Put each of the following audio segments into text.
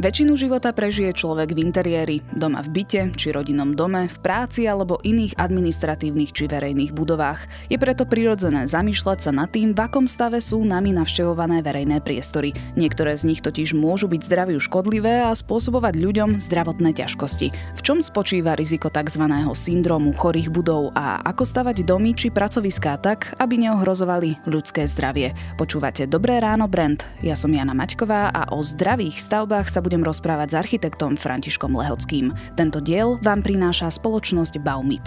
Väčšinu života prežije človek v interiéri, doma v byte či rodinnom dome, v práci alebo iných administratívnych či verejných budovách. Je preto prirodzené zamýšľať sa nad tým, v akom stave sú nami navštevované verejné priestory. Niektoré z nich totiž môžu byť zdraviu škodlivé a spôsobovať ľuďom zdravotné ťažkosti. V čom spočíva riziko tzv. syndromu chorých budov a ako stavať domy či pracoviská tak, aby neohrozovali ľudské zdravie. Počúvate Dobré ráno Brand. Ja som Jana Maťková a o zdravých stavbách sa budem rozprávať s architektom Františkom Lehockým. Tento diel vám prináša spoločnosť Baumit.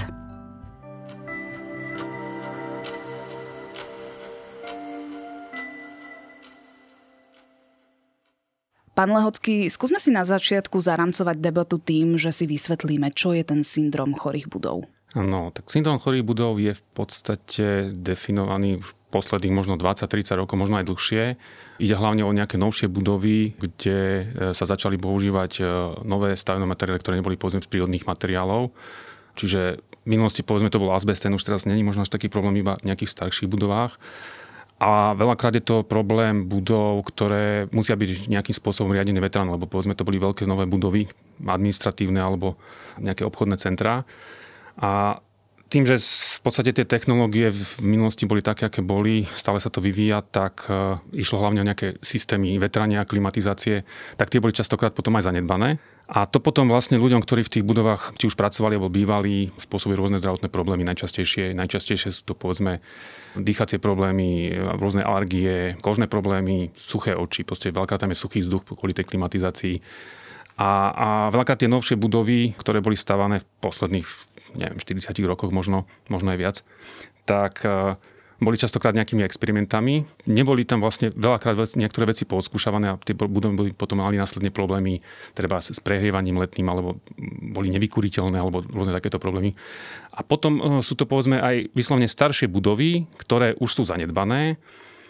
Pán Lehocký, skúsme si na začiatku zaramcovať debatu tým, že si vysvetlíme, čo je ten syndrom chorých budov. No, tak syndrom chorých budov je v podstate definovaný už posledných možno 20-30 rokov, možno aj dlhšie. Ide hlavne o nejaké novšie budovy, kde e, sa začali používať e, nové stavebné materiály, ktoré neboli povedzme z prírodných materiálov. Čiže v minulosti povedzme to bol azbest, ten už teraz není možno až taký problém iba v nejakých starších budovách. A veľakrát je to problém budov, ktoré musia byť nejakým spôsobom riadené veteránom, lebo povedzme to boli veľké nové budovy, administratívne alebo nejaké obchodné centrá a tým, že v podstate tie technológie v minulosti boli také, aké boli, stále sa to vyvíja, tak e, išlo hlavne o nejaké systémy vetrania, klimatizácie, tak tie boli častokrát potom aj zanedbané. A to potom vlastne ľuďom, ktorí v tých budovách či už pracovali alebo bývali, spôsobili rôzne zdravotné problémy. Najčastejšie, najčastejšie sú to povedzme dýchacie problémy, rôzne alergie, kožné problémy, suché oči, proste veľká tam je suchý vzduch kvôli tej klimatizácii. A, a veľakrát tie novšie budovy, ktoré boli stavané v posledných neviem, 40 rokoch možno, možno aj viac, tak e, boli častokrát nejakými experimentami. Neboli tam vlastne veľakrát niektoré veci poodskúšavané a tie budovy boli potom mali následne problémy treba s prehrievaním letným alebo boli nevykuriteľné alebo rôzne takéto problémy. A potom e, sú to povedzme aj vyslovne staršie budovy, ktoré už sú zanedbané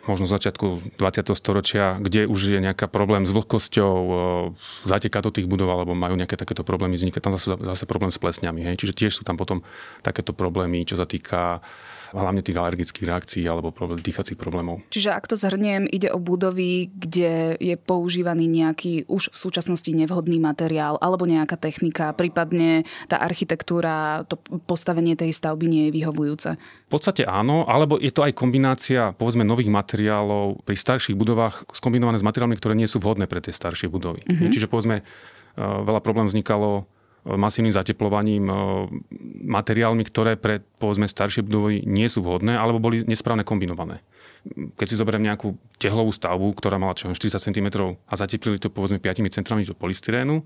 možno začiatku 20. storočia, kde už je nejaká problém s vlhkosťou, e, zateká do tých budov, alebo majú nejaké takéto problémy, vzniká tam zase, zase problém s plesňami. Hej. Čiže tiež sú tam potom takéto problémy, čo sa týka hlavne tých alergických reakcií alebo dýchacích problémov. Čiže ak to zhrniem, ide o budovy, kde je používaný nejaký už v súčasnosti nevhodný materiál alebo nejaká technika, prípadne tá architektúra, to postavenie tej stavby nie je vyhovujúce. V podstate áno, alebo je to aj kombinácia povedzme nových materiálov pri starších budovách skombinované s materiálmi, ktoré nie sú vhodné pre tie staršie budovy. Mm-hmm. Čiže povedzme e, veľa problém vznikalo masívnym zateplovaním, e, materiálmi, ktoré pre povedzme staršie budovy nie sú vhodné alebo boli nesprávne kombinované. Keď si zoberiem nejakú tehlovú stavbu, ktorá mala čo 40 cm a zateplili to povedzme 5 cm do polystyrénu,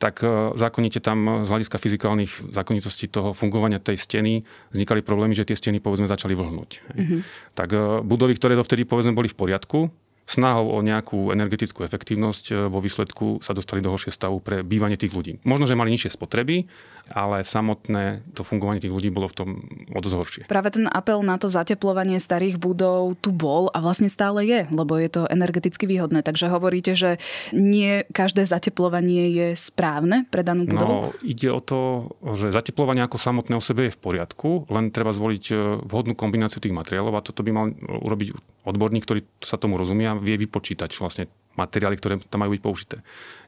tak e, zákonite tam z hľadiska fyzikálnych zákonitostí toho fungovania tej steny vznikali problémy, že tie steny povedzme začali vlhnúť. Mm-hmm. Tak e, budovy, ktoré dovtedy povedzme boli v poriadku, snahou o nejakú energetickú efektívnosť e, vo výsledku sa dostali do horšie stavu pre bývanie tých ľudí. Možno, že mali nižšie spotreby, ale samotné to fungovanie tých ľudí bolo v tom o dosť horšie. Práve ten apel na to zateplovanie starých budov tu bol a vlastne stále je, lebo je to energeticky výhodné. Takže hovoríte, že nie každé zateplovanie je správne pre danú budovu? No, ide o to, že zateplovanie ako samotné o sebe je v poriadku, len treba zvoliť e, vhodnú kombináciu tých materiálov a toto by mal urobiť odborník, ktorý sa tomu rozumia, vie vypočítať vlastne materiály, ktoré tam majú byť použité.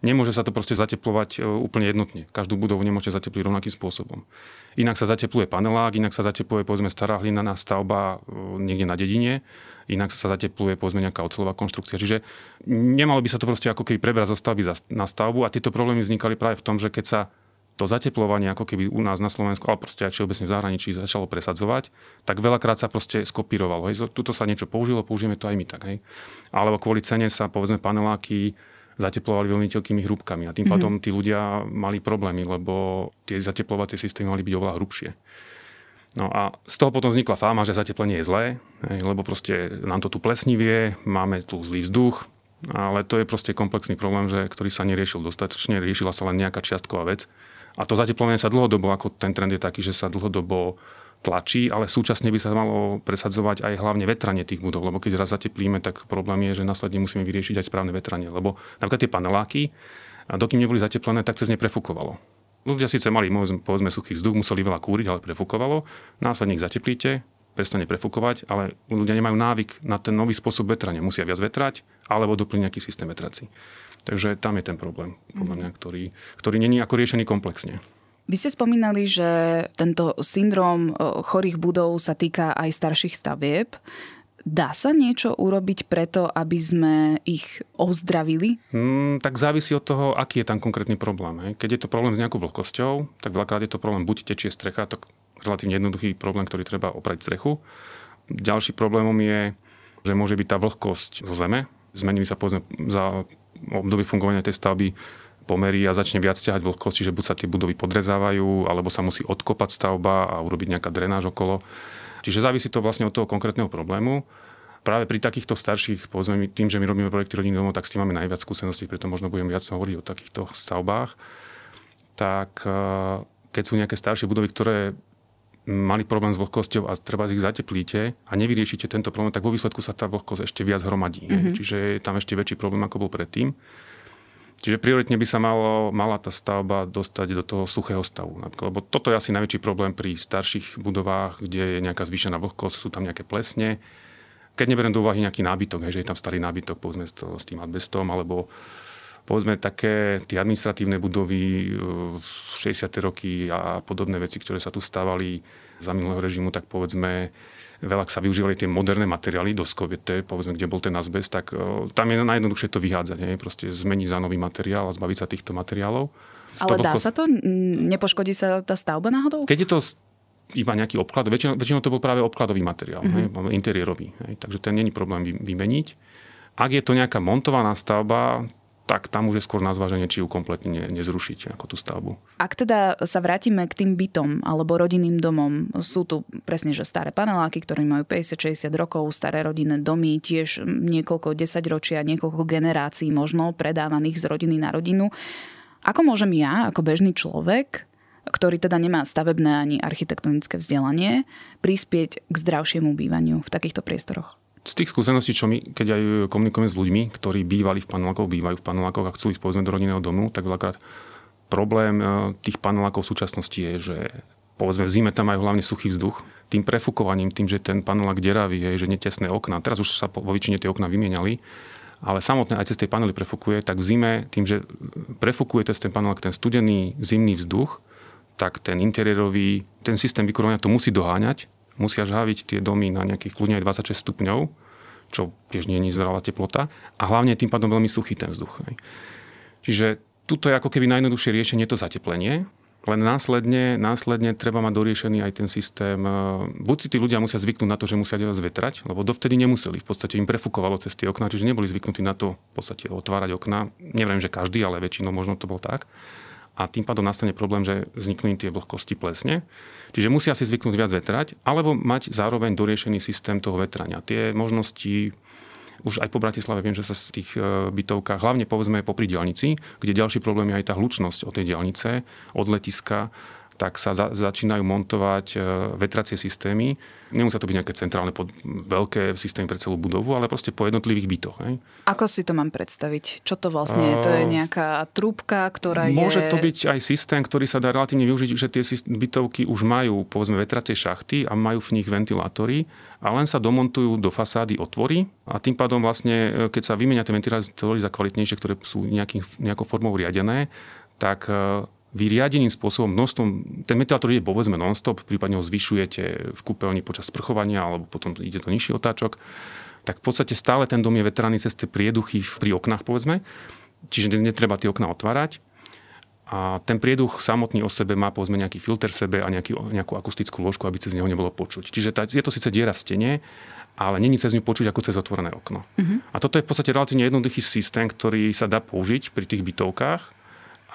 Nemôže sa to proste zateplovať e, úplne jednotne. Každú budovu nemôže zatepliť rovnakým spôsobom. Inak sa zatepluje panelák, inak sa zatepluje povedzme stará hlinaná stavba e, niekde na dedine, inak sa zatepluje povedzme nejaká ocelová konštrukcia. Čiže nemalo by sa to proste ako keby prebrať zo stavby na stavbu a tieto problémy vznikali práve v tom, že keď sa to zateplovanie, ako keby u nás na Slovensku, ale proste aj všeobecne v zahraničí začalo presadzovať, tak veľakrát sa proste skopírovalo. Hej. Tuto sa niečo použilo, použijeme to aj my tak. Hej. Alebo kvôli cene sa povedzme paneláky zateplovali veľmi teľkými hrúbkami a tým mm-hmm. pádom tí ľudia mali problémy, lebo tie zateplovacie systémy mali byť oveľa hrubšie. No a z toho potom vznikla fáma, že zateplenie je zlé, hej, lebo proste nám to tu plesnivie, máme tu zlý vzduch, ale to je proste komplexný problém, že, ktorý sa neriešil dostatočne, riešila sa len nejaká čiastková vec a to zateplovanie sa dlhodobo, ako ten trend je taký, že sa dlhodobo tlačí, ale súčasne by sa malo presadzovať aj hlavne vetranie tých budov, lebo keď raz zateplíme, tak problém je, že následne musíme vyriešiť aj správne vetranie, lebo napríklad tie paneláky, dokým neboli zateplené, tak cez ne prefúkovalo. Ľudia síce mali, povedzme, suchý vzduch, museli veľa kúriť, ale prefúkovalo. Následne ich zateplíte, prestane prefúkovať, ale ľudia nemajú návyk na ten nový spôsob vetrania. Musia viac vetrať, alebo doplniť nejaký systém vetrací. Takže tam je ten problém, podľa mňa, ktorý, ktorý není ako riešený komplexne. Vy ste spomínali, že tento syndrom chorých budov sa týka aj starších stavieb. Dá sa niečo urobiť preto, aby sme ich ozdravili? Mm, tak závisí od toho, aký je tam konkrétny problém. Hej. Keď je to problém s nejakou vlhkosťou, tak veľakrát je to problém buď tečie strecha, to relatívne jednoduchý problém, ktorý treba oprať strechu. Ďalší problémom je, že môže byť tá vlhkosť zo zeme. Zmenili sa povedzme za obdobie fungovania tej stavby pomery a začne viac ťahať vlhkosť, čiže buď sa tie budovy podrezávajú, alebo sa musí odkopať stavba a urobiť nejaká drenáž okolo. Čiže závisí to vlastne od toho konkrétneho problému. Práve pri takýchto starších, povedzme tým, že my robíme projekty rodinných domov, tak s tým máme najviac skúseností, preto možno budem viac hovoriť o takýchto stavbách. Tak eh, keď sú nejaké staršie budovy, ktoré mali problém s vlhkosťou a treba ich zateplíte a nevyriešite tento problém, tak vo výsledku sa tá vlhkosť ešte viac hromadí. Mm-hmm. Čiže je tam ešte väčší problém, ako bol predtým. Čiže prioritne by sa malo, mala tá stavba dostať do toho suchého stavu. Lebo toto je asi najväčší problém pri starších budovách, kde je nejaká zvýšená vlhkosť, sú tam nejaké plesne. Keď neberiem do úvahy nejaký nábytok, hej, že je tam starý nábytok, povedzme s, tým adbestom, alebo povedzme také tie administratívne budovy, 60. roky a podobné veci, ktoré sa tu stávali za minulého režimu, tak povedzme veľa sa využívali tie moderné materiály, doskovité, povedzme, kde bol ten azbest, tak uh, tam je najjednoduchšie to vyhádzať, nie? proste zmeniť za nový materiál a zbaviť sa týchto materiálov. Ale dá sa to? Nepoškodí sa tá stavba náhodou? Keď je to iba nejaký obklad, väčšinou, väčšinou to bol práve obkladový materiál, mm-hmm. interiérový, hej, takže ten není problém vymeniť. Ak je to nejaká montovaná stavba, tak tam už je skôr na zváženie, či ju kompletne ne, nezrušiť ako tú stavbu. Ak teda sa vrátime k tým bytom alebo rodinným domom, sú tu presne, že staré paneláky, ktoré majú 50-60 rokov, staré rodinné domy, tiež niekoľko desaťročia, niekoľko generácií možno predávaných z rodiny na rodinu. Ako môžem ja, ako bežný človek, ktorý teda nemá stavebné ani architektonické vzdelanie, prispieť k zdravšiemu bývaniu v takýchto priestoroch? Z tých skúseností, čo my, keď aj komunikujeme s ľuďmi, ktorí bývali v panelákoch, bývajú v panelákoch a chcú ísť povedzme do rodinného domu, tak veľakrát problém e, tých panelákov v súčasnosti je, že povedzme v zime tam majú hlavne suchý vzduch. Tým prefukovaním, tým, že ten panelák deravý, je, že netesné okná. Teraz už sa vo väčšine tie okná vymieniali, ale samotné aj cez tej panely prefukuje, tak v zime, tým, že prefukuje cez ten panelák ten studený zimný vzduch, tak ten interiérový, ten systém vykurovania to musí doháňať musia žhaviť tie domy na nejakých kľudne aj 26 stupňov, čo tiež nie je zdravá teplota. A hlavne tým pádom veľmi suchý ten vzduch. Čiže tuto je ako keby najjednoduchšie riešenie to zateplenie, len následne, následne treba mať doriešený aj ten systém. E, buď si tí ľudia musia zvyknúť na to, že musia zvetrať, lebo dovtedy nemuseli. V podstate im prefukovalo cez tie okná, čiže neboli zvyknutí na to v podstate otvárať okná. Neviem, že každý, ale väčšinou možno to bol tak. A tým pádom nastane problém, že vzniknú tie vlhkosti plesne. Čiže musia si zvyknúť viac vetrať, alebo mať zároveň doriešený systém toho vetrania. Tie možnosti už aj po Bratislave viem, že sa z tých e, bytovkách, hlavne povedzme po diálnici, kde ďalší problém je aj tá hlučnosť od tej diálnice, od letiska, tak sa za, začínajú montovať e, vetracie systémy. Nemusia to byť nejaké centrálne, pod, veľké systémy pre celú budovu, ale proste po jednotlivých bytoch. Hej. Ako si to mám predstaviť? Čo to vlastne je? To je nejaká trúbka, ktorá Môže je... to byť aj systém, ktorý sa dá relatívne využiť, že tie bytovky už majú povedzme vetracie šachty a majú v nich ventilátory a len sa domontujú do fasády otvory a tým pádom vlastne, e, keď sa vymenia tie ventilátory za kvalitnejšie, ktoré sú nejakým, nejakou formou riadené, tak e, vy riadeným spôsobom, množstvom, ten ventilátor je povedzme non-stop, prípadne ho zvyšujete v kúpeľni počas sprchovania alebo potom ide do nižší otáčok, tak v podstate stále ten dom je vetraný cez tie prieduchy pri oknách, povedzme. Čiže netreba tie okná otvárať. A ten prieduch samotný o sebe má povedzme nejaký filter v sebe a nejaký, nejakú akustickú ložku, aby cez neho nebolo počuť. Čiže tá, je to síce diera v stene, ale není cez ňu počuť ako cez otvorené okno. Uh-huh. A toto je v podstate relatívne jednoduchý systém, ktorý sa dá použiť pri tých bytovkách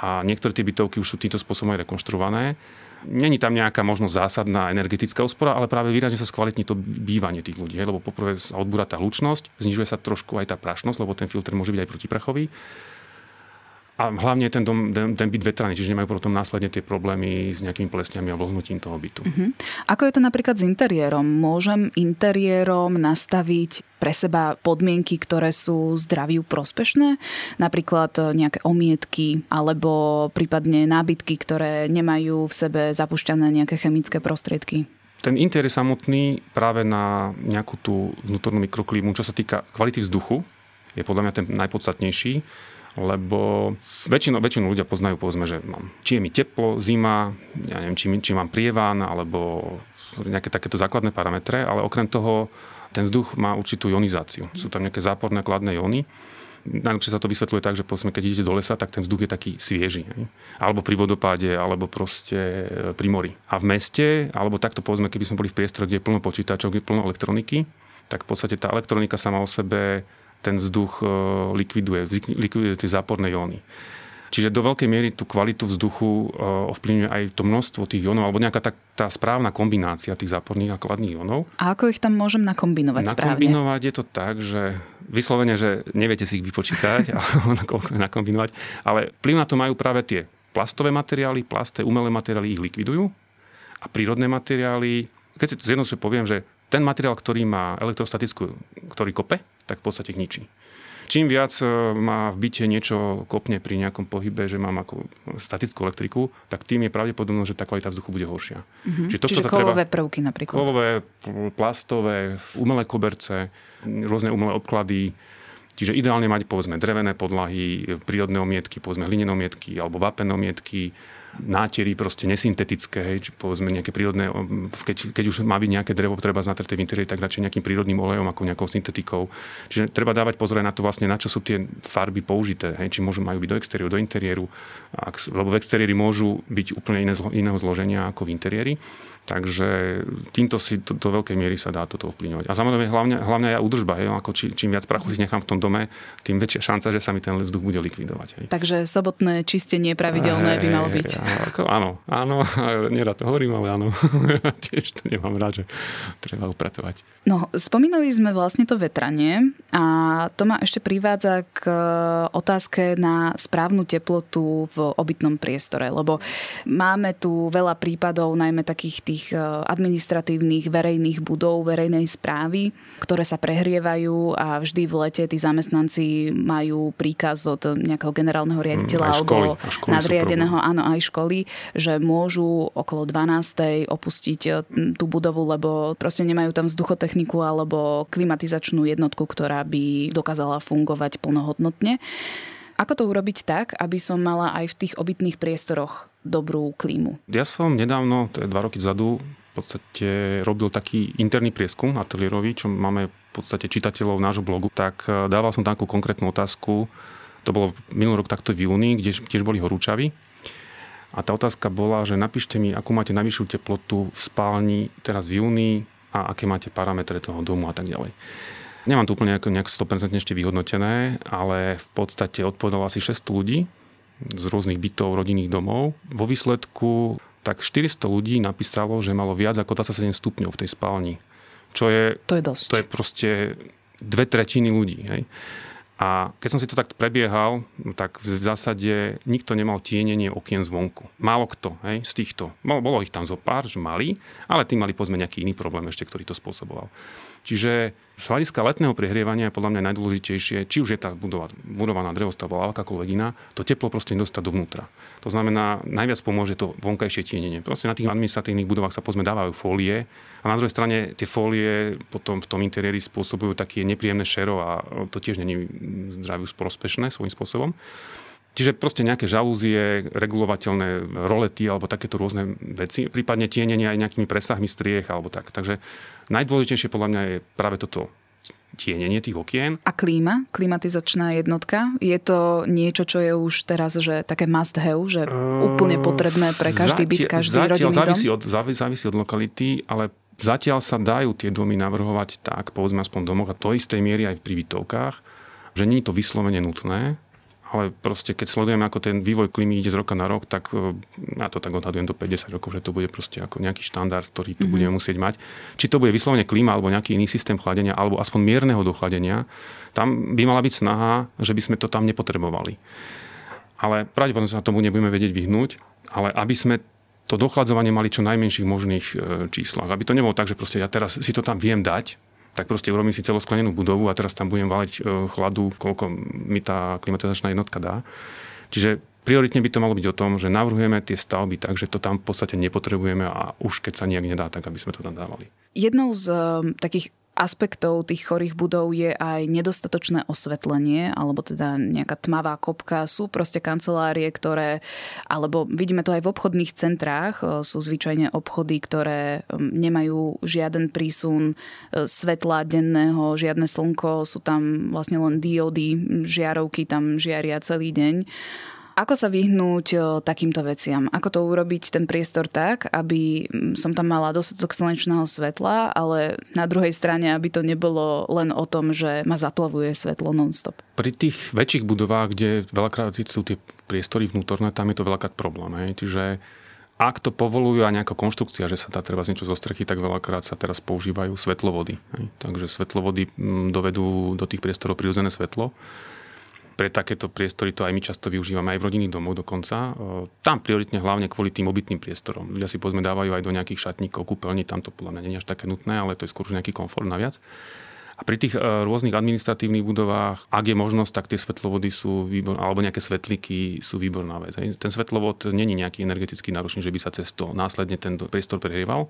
a niektoré tie bytovky už sú týmto spôsobom aj rekonštruované. Není tam nejaká možnosť zásadná energetická úspora, ale práve výrazne sa skvalitní to bývanie tých ľudí. Lebo poprvé sa odbúra tá hlučnosť, znižuje sa trošku aj tá prašnosť, lebo ten filter môže byť aj protiprachový a hlavne ten, dom, ten, ten byt vetraný, čiže nemajú potom následne tie problémy s nejakými plesňami a vlhnutím toho bytu. Uh-huh. Ako je to napríklad s interiérom? Môžem interiérom nastaviť pre seba podmienky, ktoré sú zdraviu prospešné? Napríklad e, nejaké omietky alebo prípadne nábytky, ktoré nemajú v sebe zapušťané nejaké chemické prostriedky? Ten interiér samotný práve na nejakú tú vnútornú mikroklímu, čo sa týka kvality vzduchu, je podľa mňa ten najpodstatnejší lebo väčšinu, väčšinu ľudia poznajú, povedzme, že mám, či je mi teplo, zima, ja neviem, či, či mám prievan, alebo nejaké takéto základné parametre, ale okrem toho ten vzduch má určitú ionizáciu. Sú tam nejaké záporné kladné jóny. Najlepšie sa to vysvetľuje tak, že povedzme, keď idete do lesa, tak ten vzduch je taký svieži. Hej? Alebo pri vodopáde, alebo proste e, pri mori. A v meste, alebo takto povedzme, keby sme boli v priestore, kde je plno počítačov, kde je plno elektroniky, tak v podstate tá elektronika sama o sebe ten vzduch e, likviduje, likviduje tie záporné jóny. Čiže do veľkej miery tú kvalitu vzduchu e, ovplyvňuje aj to množstvo tých jónov, alebo nejaká tá, tá správna kombinácia tých záporných a kladných jónov. A ako ich tam môžem nakombinovať správne? Nakombinovať je to tak, že vyslovene, že neviete si ich vypočítať, koľko nakombinovať, ale vplyv na to majú práve tie plastové materiály, plasté, umelé materiály ich likvidujú a prírodné materiály, keď si to zjednoduše poviem, že ten materiál, ktorý má elektrostatickú, ktorý kope, tak v podstate ich ničí. Čím viac e, má v byte niečo kopne pri nejakom pohybe, že mám ako statickú elektriku, tak tým je pravdepodobnosť, že tá kvalita vzduchu bude horšia. Mm-hmm. Čiže, to, Čiže kovové treba, prvky napríklad. Kovové, plastové, umelé koberce, rôzne umelé obklady, Čiže ideálne mať povedzme drevené podlahy, prírodné omietky, povedzme hlinené omietky alebo vapené omietky, nátery proste nesyntetické, hej, či povedzme nejaké prírodné, keď, keď už má byť nejaké drevo treba natreté v interiéri, tak radšej nejakým prírodným olejom ako nejakou syntetikou. Čiže treba dávať pozor na to vlastne, na čo sú tie farby použité, hej, či môžu majú byť do exteriéru, do interiéru, ak, lebo v exteriéri môžu byť úplne iné, iného zloženia ako v interiéri. Takže týmto si do, do veľkej miery sa dá toto ovplyvňovať. A samozrejme hlavne, hlavne aj údržba. Hej, ako či, čím viac prachu si nechám v tom dome, tým väčšia šanca, že sa mi ten vzduch bude likvidovať. Hej. Takže sobotné čistenie pravidelné by malo byť. Ako, áno, áno, nerad to hovorím, ale áno. Tiež to nemám rád, že treba upratovať. No, spomínali sme vlastne to vetranie a to ma ešte privádza k otázke na správnu teplotu v obytnom priestore, lebo máme tu veľa prípadov, najmä takých tých e, administratívnych verejných budov, verejnej správy, ktoré sa prehrievajú a vždy v lete tí zamestnanci majú príkaz od nejakého generálneho riaditeľa mm, alebo školy, nadriadeného, áno, aj školy, že môžu okolo 12. opustiť e, tú budovu, lebo proste nemajú tam vzduchotechniku alebo klimatizačnú jednotku, ktorá by dokázala fungovať plnohodnotne. Ako to urobiť tak, aby som mala aj v tých obytných priestoroch dobrú klímu? Ja som nedávno, to je dva roky vzadu, v podstate robil taký interný prieskum ateliérový, čo máme v podstate čitateľov nášho blogu, tak e, dával som takú konkrétnu otázku. To bolo minulý rok takto v júni, kde tiež boli horúčavy. A tá otázka bola, že napíšte mi, akú máte najvyššiu teplotu v spálni teraz v júni a aké máte parametre toho domu a tak ďalej. Nemám to úplne nejak, nejak 100% ešte vyhodnotené, ale v podstate odpovedalo asi 600 ľudí z rôznych bytov, rodinných domov. Vo výsledku tak 400 ľudí napísalo, že malo viac ako 27 stupňov v tej spálni. Čo je, to je dosť. To je proste dve tretiny ľudí. Hej. A keď som si to tak prebiehal, tak v zásade nikto nemal tienenie okien zvonku. Málo kto hej, z týchto. Bolo ich tam zo pár, že mali, ale tí mali povedzme nejaký iný problém ešte, ktorý to spôsoboval. Čiže z hľadiska letného prehrievania je podľa mňa najdôležitejšie, či už je tá budova, budovaná drevostavba alebo akákoľvek iná, to teplo proste dostať dovnútra. To znamená, najviac pomôže to vonkajšie tienenie. Proste na tých administratívnych budovách sa pozme dávajú fólie a na druhej strane tie fólie potom v tom interiéri spôsobujú také nepríjemné šero a to tiež není zdraviu prospešné svojím spôsobom. Čiže proste nejaké žalúzie, regulovateľné rolety alebo takéto rôzne veci, prípadne tienenie aj nejakými presahmi striech alebo tak. Takže najdôležitejšie podľa mňa je práve toto tienenie tých okien. A klíma, klimatizačná jednotka, je to niečo, čo je už teraz že také must have, že uh, úplne potrebné pre každý byt, každý zatiaľ rodinný závisí dom? Od, závisí od lokality, ale zatiaľ sa dajú tie domy navrhovať tak, povedzme aspoň domoch a to istej miery aj pri bytovkách, že nie je to vyslovene nutné, ale proste keď sledujeme, ako ten vývoj klímy ide z roka na rok, tak e, ja to tak odhadujem do 50 rokov, že to bude proste ako nejaký štandard, ktorý tu mm-hmm. budeme musieť mať. Či to bude vyslovene klíma alebo nejaký iný systém chladenia, alebo aspoň mierneho dochladenia, tam by mala byť snaha, že by sme to tam nepotrebovali. Ale pravdepodobne sa tomu nebudeme vedieť vyhnúť, ale aby sme to dochladzovanie mali čo najmenších možných e, číslach. Aby to nebolo tak, že proste ja teraz si to tam viem dať, tak proste urobím si celosklenenú budovu a teraz tam budem valiť e, chladu, koľko mi tá klimatizačná jednotka dá. Čiže prioritne by to malo byť o tom, že navrhujeme tie stavby tak, že to tam v podstate nepotrebujeme a už keď sa nejak nedá, tak aby sme to tam dávali. Jednou z um, takých aspektov tých chorých budov je aj nedostatočné osvetlenie, alebo teda nejaká tmavá kopka. Sú proste kancelárie, ktoré, alebo vidíme to aj v obchodných centrách, sú zvyčajne obchody, ktoré nemajú žiaden prísun svetla denného, žiadne slnko, sú tam vlastne len diody, žiarovky tam žiaria celý deň. Ako sa vyhnúť takýmto veciam? Ako to urobiť ten priestor tak, aby som tam mala dostatok slnečného svetla, ale na druhej strane, aby to nebolo len o tom, že ma zaplavuje svetlo non-stop? Pri tých väčších budovách, kde veľakrát sú tie priestory vnútorné, tam je to veľakrát problém. Hej. Čiže ak to povolujú a nejaká konštrukcia, že sa dá treba niečo zo strechy, tak veľakrát sa teraz používajú svetlovody. Hej. Takže svetlovody dovedú do tých priestorov prirodzené svetlo pre takéto priestory to aj my často využívame, aj v rodinných domoch dokonca. Tam prioritne hlavne kvôli tým obytným priestorom. Ľudia si povedzme dávajú aj do nejakých šatníkov, kúpeľní, tam to podľa mňa nie je až také nutné, ale to je skôr nejaký komfort naviac. A pri tých rôznych administratívnych budovách, ak je možnosť, tak tie svetlovody sú výbor, alebo nejaké svetlíky sú výborná vec. Ten svetlovod není nejaký energeticky náročný, že by sa cez to následne ten priestor prehrieval.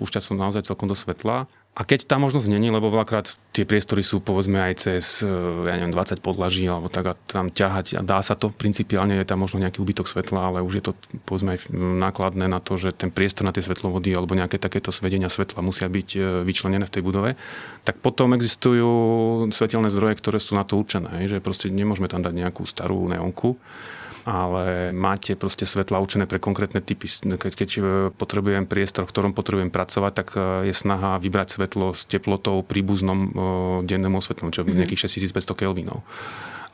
Púšťa som naozaj celkom do svetla a keď tá možnosť není, lebo veľakrát tie priestory sú povedzme aj cez e, ja neviem, 20 podlaží alebo tak a tam ťahať a dá sa to, principiálne je tam možno nejaký úbytok svetla, ale už je to povedzme aj nákladné na to, že ten priestor na tie svetlovody alebo nejaké takéto svedenia svetla musia byť e, vyčlenené v tej budove, tak potom existujú svetelné zdroje, ktoré sú na to určené, že proste nemôžeme tam dať nejakú starú neonku, ale máte proste svetla určené pre konkrétne typy. Keď, keď e, potrebujem priestor, v ktorom potrebujem pracovať, tak e, je snaha vybrať svetlo s teplotou príbuznom e, dennému osvetlu, čo je mm-hmm. nejakých 6500 kelvinov.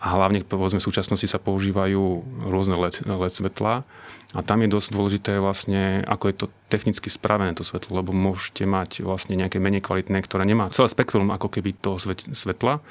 A hlavne povedzme v súčasnosti sa používajú rôzne LED, LED svetla a tam je dosť dôležité vlastne, ako je to technicky spravené to svetlo, lebo môžete mať vlastne nejaké menej kvalitné, ktoré nemá celé spektrum ako keby toho svetla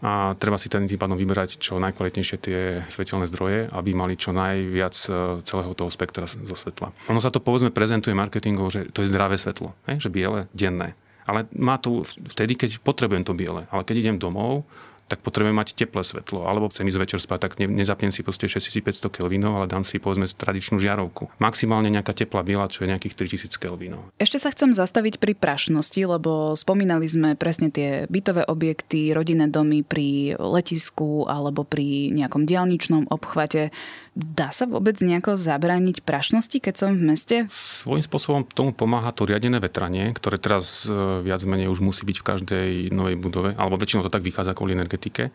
a treba si tým pádom vyberať čo najkvalitnejšie tie svetelné zdroje, aby mali čo najviac e, celého toho spektra zo svetla. Ono sa to povedzme prezentuje marketingov, že to je zdravé svetlo, že biele, denné. Ale má to vtedy, keď potrebujem to biele. Ale keď idem domov, tak potrebujem mať teplé svetlo. Alebo chcem ísť večer spať, tak ne, nezapnem si proste 6500 kelvinov, ale dám si povedzme tradičnú žiarovku. Maximálne nejaká teplá biela, čo je nejakých 3000 kelvinov. Ešte sa chcem zastaviť pri prašnosti, lebo spomínali sme presne tie bytové objekty, rodinné domy pri letisku alebo pri nejakom diálničnom obchvate. Dá sa vôbec nejako zabrániť prašnosti, keď som v meste? Svojím spôsobom tomu pomáha to riadené vetranie, ktoré teraz e, viac menej už musí byť v každej novej budove, alebo väčšinou to tak vychádza kvôli energetike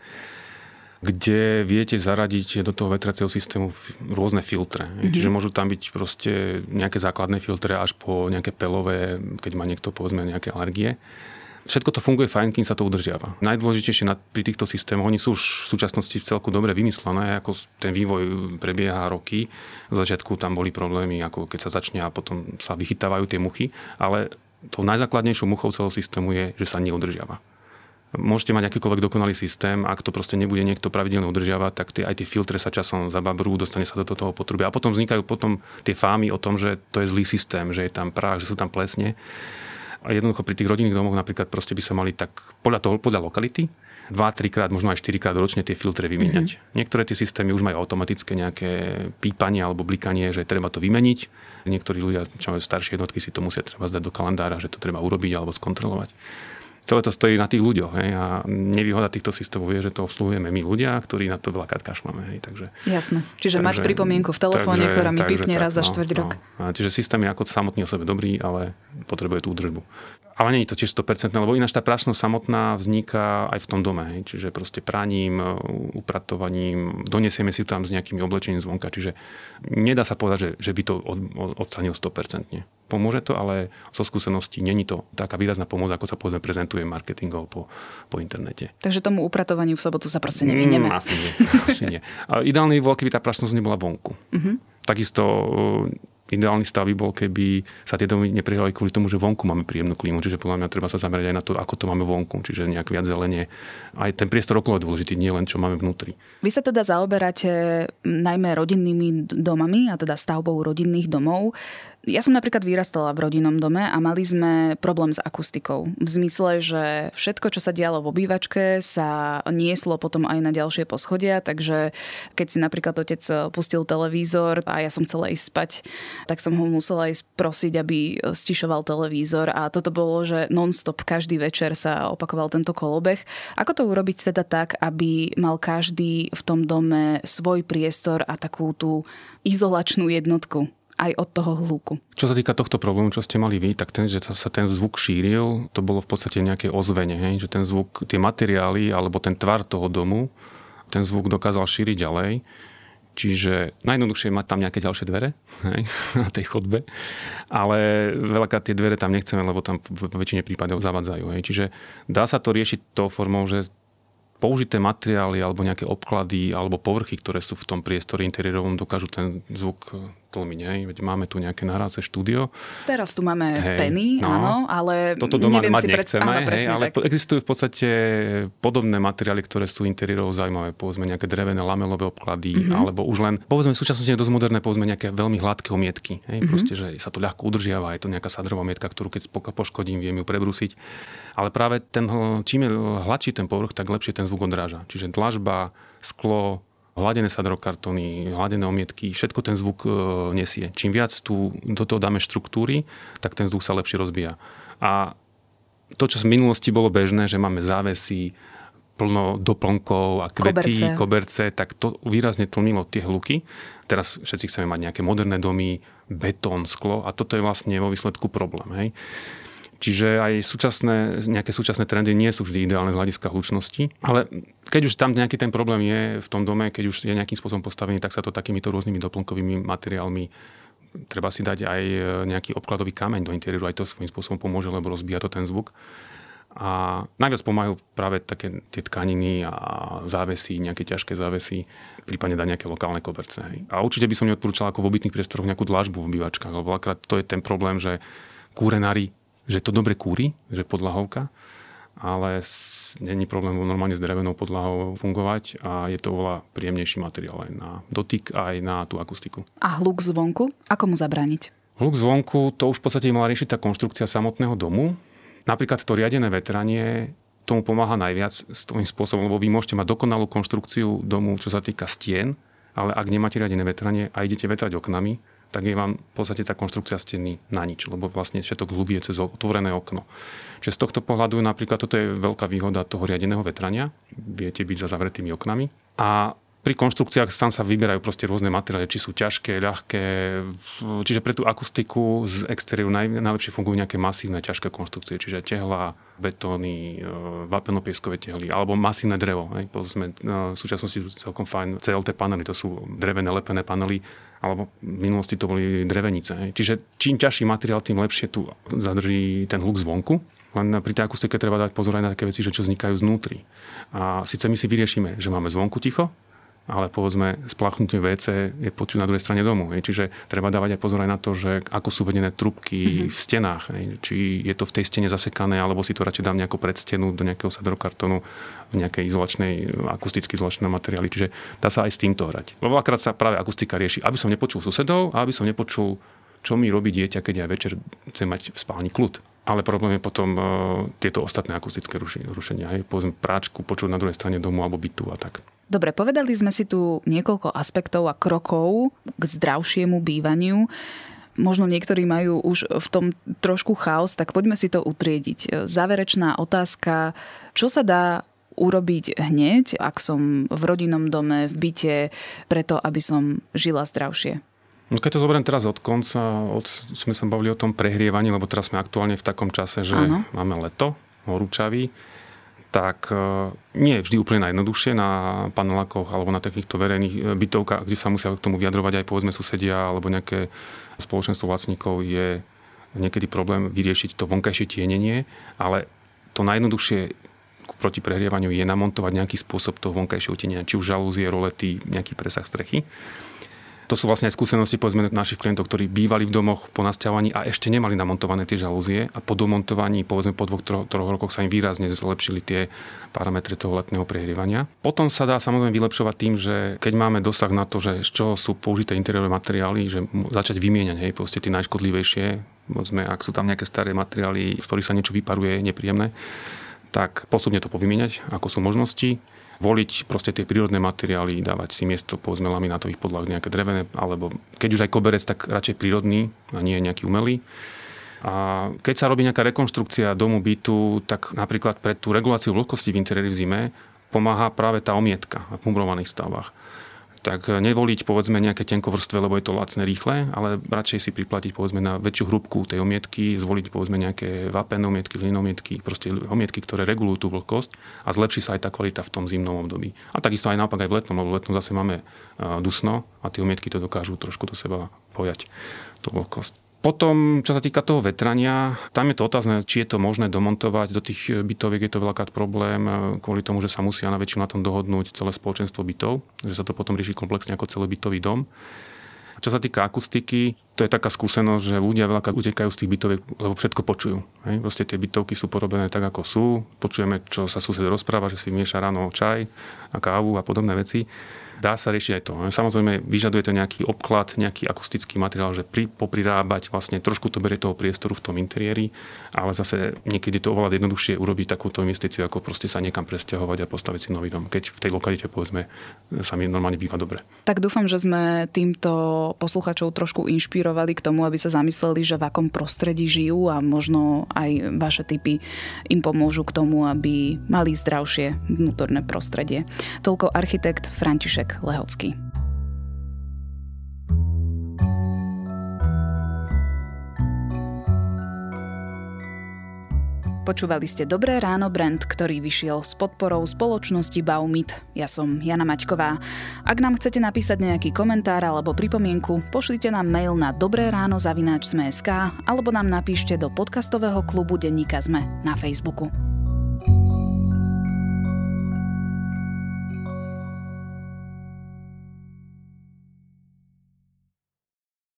kde viete zaradiť do toho vetracieho systému rôzne filtre. Mm-hmm. Čiže môžu tam byť proste nejaké základné filtre až po nejaké pelové, keď má niekto povedzme nejaké alergie. Všetko to funguje fajn, kým sa to udržiava. Najdôležitejšie pri týchto systémoch, oni sú už v súčasnosti v celku dobre vymyslené, ako ten vývoj prebieha roky. V začiatku tam boli problémy, ako keď sa začne a potom sa vychytávajú tie muchy, ale tou najzákladnejšou muchou celého systému je, že sa neudržiava. Môžete mať akýkoľvek dokonalý systém, ak to proste nebude niekto pravidelne udržiavať, tak tie, aj tie filtre sa časom zababrú, dostane sa do toho potrubia. A potom vznikajú potom tie fámy o tom, že to je zlý systém, že je tam prach, že sú tam plesne. A jednoducho pri tých rodinných domoch napríklad proste by sa mali tak podľa toho, podľa lokality, 2-3 krát, možno aj 4 krát ročne tie filtre vymeniať. Mm-hmm. Niektoré tie systémy už majú automatické nejaké pípanie alebo blikanie, že treba to vymeniť. Niektorí ľudia, čo majú staršie jednotky, si to musia treba zdať do kalendára, že to treba urobiť alebo skontrolovať celé to stojí na tých ľuďoch. Hej, a nevýhoda týchto systémov je, že to obsluhujeme my ľudia, ktorí na to veľakrát kašľame. Hej, takže, Jasné. Čiže takže, mať pripomienku v telefóne, takže, ktorá mi pipne raz za no, štvrť no, rok. No. Čiže systém je ako samotný o sebe dobrý, ale potrebuje tú údržbu. Ale je to tiež 100%, lebo ináč tá prašnosť samotná vzniká aj v tom dome. Hej. Čiže proste praním, upratovaním, donesieme si tam s nejakými oblečením zvonka. Čiže nedá sa povedať, že, že by to od, odstranil 100%. Pomôže to, ale zo skúseností není to taká výrazná pomoc, ako sa povedzme prezentuje marketingov po, po internete. Takže tomu upratovaniu v sobotu sa proste nevyhneme. Mm, asi nie. asi nie. A ideálny bol, keby tá prašnosť nebola vonku. Uh-huh. Takisto ideálny stav by bol, keby sa tie domy neprihrali kvôli tomu, že vonku máme príjemnú klímu. Čiže podľa mňa treba sa zamerať aj na to, ako to máme vonku. Čiže nejak viac zelenie. Aj ten priestor okolo je dôležitý, nie len čo máme vnútri. Vy sa teda zaoberáte najmä rodinnými domami, a teda stavbou rodinných domov. Ja som napríklad vyrastala v rodinnom dome a mali sme problém s akustikou. V zmysle, že všetko, čo sa dialo v obývačke, sa nieslo potom aj na ďalšie poschodia, takže keď si napríklad otec pustil televízor a ja som chcela ísť spať, tak som ho musela ísť prosiť, aby stišoval televízor a toto bolo, že non-stop každý večer sa opakoval tento kolobeh. Ako to urobiť teda tak, aby mal každý v tom dome svoj priestor a takú tú izolačnú jednotku? Aj od toho hluku. Čo sa týka tohto problému, čo ste mali vy, tak ten, že sa ten zvuk šíril, to bolo v podstate nejaké ozvenie, hej? že ten zvuk, tie materiály alebo ten tvar toho domu, ten zvuk dokázal šíriť ďalej. Čiže najjednoduchšie je mať tam nejaké ďalšie dvere hej, na tej chodbe, ale veľakrát tie dvere tam nechceme, lebo tam v väčšine prípadov zavadzajú. Hej. Čiže dá sa to riešiť tou formou, že použité materiály alebo nejaké obklady alebo povrchy, ktoré sú v tom priestore interiérovom, dokážu ten zvuk tlmiť. Hej? Veď máme tu nejaké nahráce štúdio. Teraz tu máme hej, peny, no, áno, ale Toto doma neviem mať si nechceme, áno, hej, ale tak. existujú v podstate podobné materiály, ktoré sú interiérov zaujímavé. Povedzme nejaké drevené lamelové obklady, mm-hmm. alebo už len, povedzme v súčasnosti je dosť moderné, povedzme nejaké veľmi hladké omietky. Hej? Mm-hmm. Proste, že sa to ľahko udržiava, je to nejaká sadrová omietka, ktorú keď poškodím, viem ju prebrusiť. Ale práve ten, čím je hladší ten povrch, tak lepšie ten zvuk odráža. Čiže dlažba, sklo, hladené sadrokartóny, hladené omietky, všetko ten zvuk e, nesie. Čím viac tu do toho dáme štruktúry, tak ten zvuk sa lepšie rozbíja. A to, čo v minulosti bolo bežné, že máme závesy, plno doplnkov a kvety, koberce. koberce, tak to výrazne tlmilo tie hluky. Teraz všetci chceme mať nejaké moderné domy, betón, sklo a toto je vlastne vo výsledku problém. Hej. Čiže aj súčasné, nejaké súčasné trendy nie sú vždy ideálne z hľadiska hlučnosti. Ale keď už tam nejaký ten problém je v tom dome, keď už je nejakým spôsobom postavený, tak sa to takýmito rôznymi doplnkovými materiálmi treba si dať aj nejaký obkladový kameň do interiéru, aj to svojím spôsobom pomôže, lebo rozbíja to ten zvuk. A najviac pomáhajú práve také tie tkaniny a závesy, nejaké ťažké závesy, prípadne dať nejaké lokálne koberce. A určite by som neodporúčal ako v obytných priestoroch nejakú dlažbu v obývačkách, lebo veľakrát to je ten problém, že kúrenári že to dobre kúri, že podlahovka, ale není problém normálne s drevenou podlahou fungovať a je to oveľa príjemnejší materiál aj na dotyk, aj na tú akustiku. A hluk zvonku? Ako mu zabrániť? Hluk zvonku, to už v podstate mala riešiť tá konštrukcia samotného domu. Napríklad to riadené vetranie tomu pomáha najviac s tým spôsobom, lebo vy môžete mať dokonalú konštrukciu domu, čo sa týka stien, ale ak nemáte riadené vetranie a idete vetrať oknami, tak je vám v podstate tá konštrukcia steny na nič, lebo vlastne všetok hlubie cez otvorené okno. Čiže z tohto pohľadu napríklad toto je veľká výhoda toho riadeného vetrania. Viete byť za zavretými oknami. A pri konštrukciách tam sa vyberajú proste rôzne materiály, či sú ťažké, ľahké. Čiže pre tú akustiku z exteriéru naj, najlepšie fungujú nejaké masívne ťažké konštrukcie, čiže tehla, betóny, e, vapenopieskové tehly alebo masívne drevo. Hej. Povedzme, e, v súčasnosti sú celkom fajn CLT panely, to sú drevené lepené panely, alebo v minulosti to boli drevenice. Čiže čím ťažší materiál, tým lepšie tu zadrží ten hluk zvonku. Len pri tej akustike treba dať pozor aj na také veci, že čo vznikajú znútri. A síce my si vyriešime, že máme zvonku ticho, ale povedzme splachnutie WC je počuť na druhej strane domu. Hej. Čiže treba dávať aj pozor aj na to, že ako sú vedené trubky mm-hmm. v stenách. Hej. Či je to v tej stene zasekané, alebo si to radšej dám nejako pred stenu do nejakého sadrokartonu v nejakej izolačnej, akusticky izolačnej materiály. Čiže dá sa aj s týmto hrať. Lebo veľakrát sa práve akustika rieši, aby som nepočul susedov a aby som nepočul, čo mi robí dieťa, keď ja večer chcem mať v spálni kľud. Ale problém je potom uh, tieto ostatné akustické rušenia. Hej. Povedzme práčku počuť na druhej strane domu alebo bytu a tak. Dobre, povedali sme si tu niekoľko aspektov a krokov k zdravšiemu bývaniu. Možno niektorí majú už v tom trošku chaos, tak poďme si to utriediť. Záverečná otázka, čo sa dá urobiť hneď, ak som v rodinnom dome, v byte, preto aby som žila zdravšie? No keď to zoberiem teraz od konca, od, sme sa bavili o tom prehrievaní, lebo teraz sme aktuálne v takom čase, že ano. máme leto, horúčavý tak e, nie je vždy úplne najjednoduchšie na panelákoch alebo na takýchto verejných e, bytovkách, kde sa musia k tomu vyjadrovať aj povedzme susedia alebo nejaké spoločenstvo vlastníkov, je niekedy problém vyriešiť to vonkajšie tienenie, ale to najjednoduchšie proti prehrievaniu je namontovať nejaký spôsob toho vonkajšieho tienenia, či už žalúzie, rolety, nejaký presah strechy. To sú vlastne aj skúsenosti povedzme našich klientov, ktorí bývali v domoch po nasťahovaní a ešte nemali namontované tie žalúzie a po domontovaní povedzme po dvoch, troch, troch rokoch sa im výrazne zlepšili tie parametre toho letného prehrievania. Potom sa dá samozrejme vylepšovať tým, že keď máme dosah na to, že z čoho sú použité interiérové materiály, že začať vymieňať hej, proste tie najškodlivejšie, povedzme, ak sú tam nejaké staré materiály, z ktorých sa niečo vyparuje nepríjemné, tak postupne to povymieňať, ako sú možnosti voliť proste tie prírodné materiály, dávať si miesto povedzme laminátových podlah nejaké drevené, alebo keď už aj koberec, tak radšej prírodný a nie nejaký umelý. A keď sa robí nejaká rekonštrukcia domu, bytu, tak napríklad pre tú reguláciu vlhkosti v interiéri v zime pomáha práve tá omietka v mumrovaných stavách tak nevoliť povedzme nejaké tenkovrstve, lebo je to lacné, rýchle, ale radšej si priplatiť povedzme na väčšiu hrúbku tej omietky, zvoliť povedzme nejaké vápenné omietky, linomietky, proste omietky, ktoré regulujú tú vlhkosť a zlepší sa aj tá kvalita v tom zimnom období. A takisto aj naopak aj v letnom, lebo v letnom zase máme dusno a tie omietky to dokážu trošku do seba pojať tú vlhkosť. Potom, čo sa týka toho vetrania, tam je to otázne, či je to možné domontovať. Do tých bytoviek je to veľakrát problém kvôli tomu, že sa musia na väčšinu na tom dohodnúť celé spoločenstvo bytov, že sa to potom rieši komplexne ako celý bytový dom. Čo sa týka akustiky, to je taká skúsenosť, že ľudia veľa utekajú z tých bytoviek, lebo všetko počujú. Hej? Proste tie bytovky sú porobené tak, ako sú. Počujeme, čo sa sused rozpráva, že si mieša ráno čaj a kávu a podobné veci dá sa riešiť aj to. Samozrejme, vyžaduje to nejaký obklad, nejaký akustický materiál, že pri, poprirábať vlastne trošku to berie toho priestoru v tom interiéri, ale zase niekedy to oveľa jednoduchšie urobiť takúto investíciu, ako proste sa niekam presťahovať a postaviť si nový dom, keď v tej lokalite povedzme sa mi normálne býva dobre. Tak dúfam, že sme týmto posluchačov trošku inšpirovali k tomu, aby sa zamysleli, že v akom prostredí žijú a možno aj vaše typy im pomôžu k tomu, aby mali zdravšie vnútorné prostredie. Toľko architekt František Marek Lehocký. Počúvali ste Dobré ráno brand, ktorý vyšiel s podporou spoločnosti Baumit. Ja som Jana Maťková. Ak nám chcete napísať nejaký komentár alebo pripomienku, pošlite nám mail na dobré ráno zavináč alebo nám napíšte do podcastového klubu Denníka Sme na Facebooku.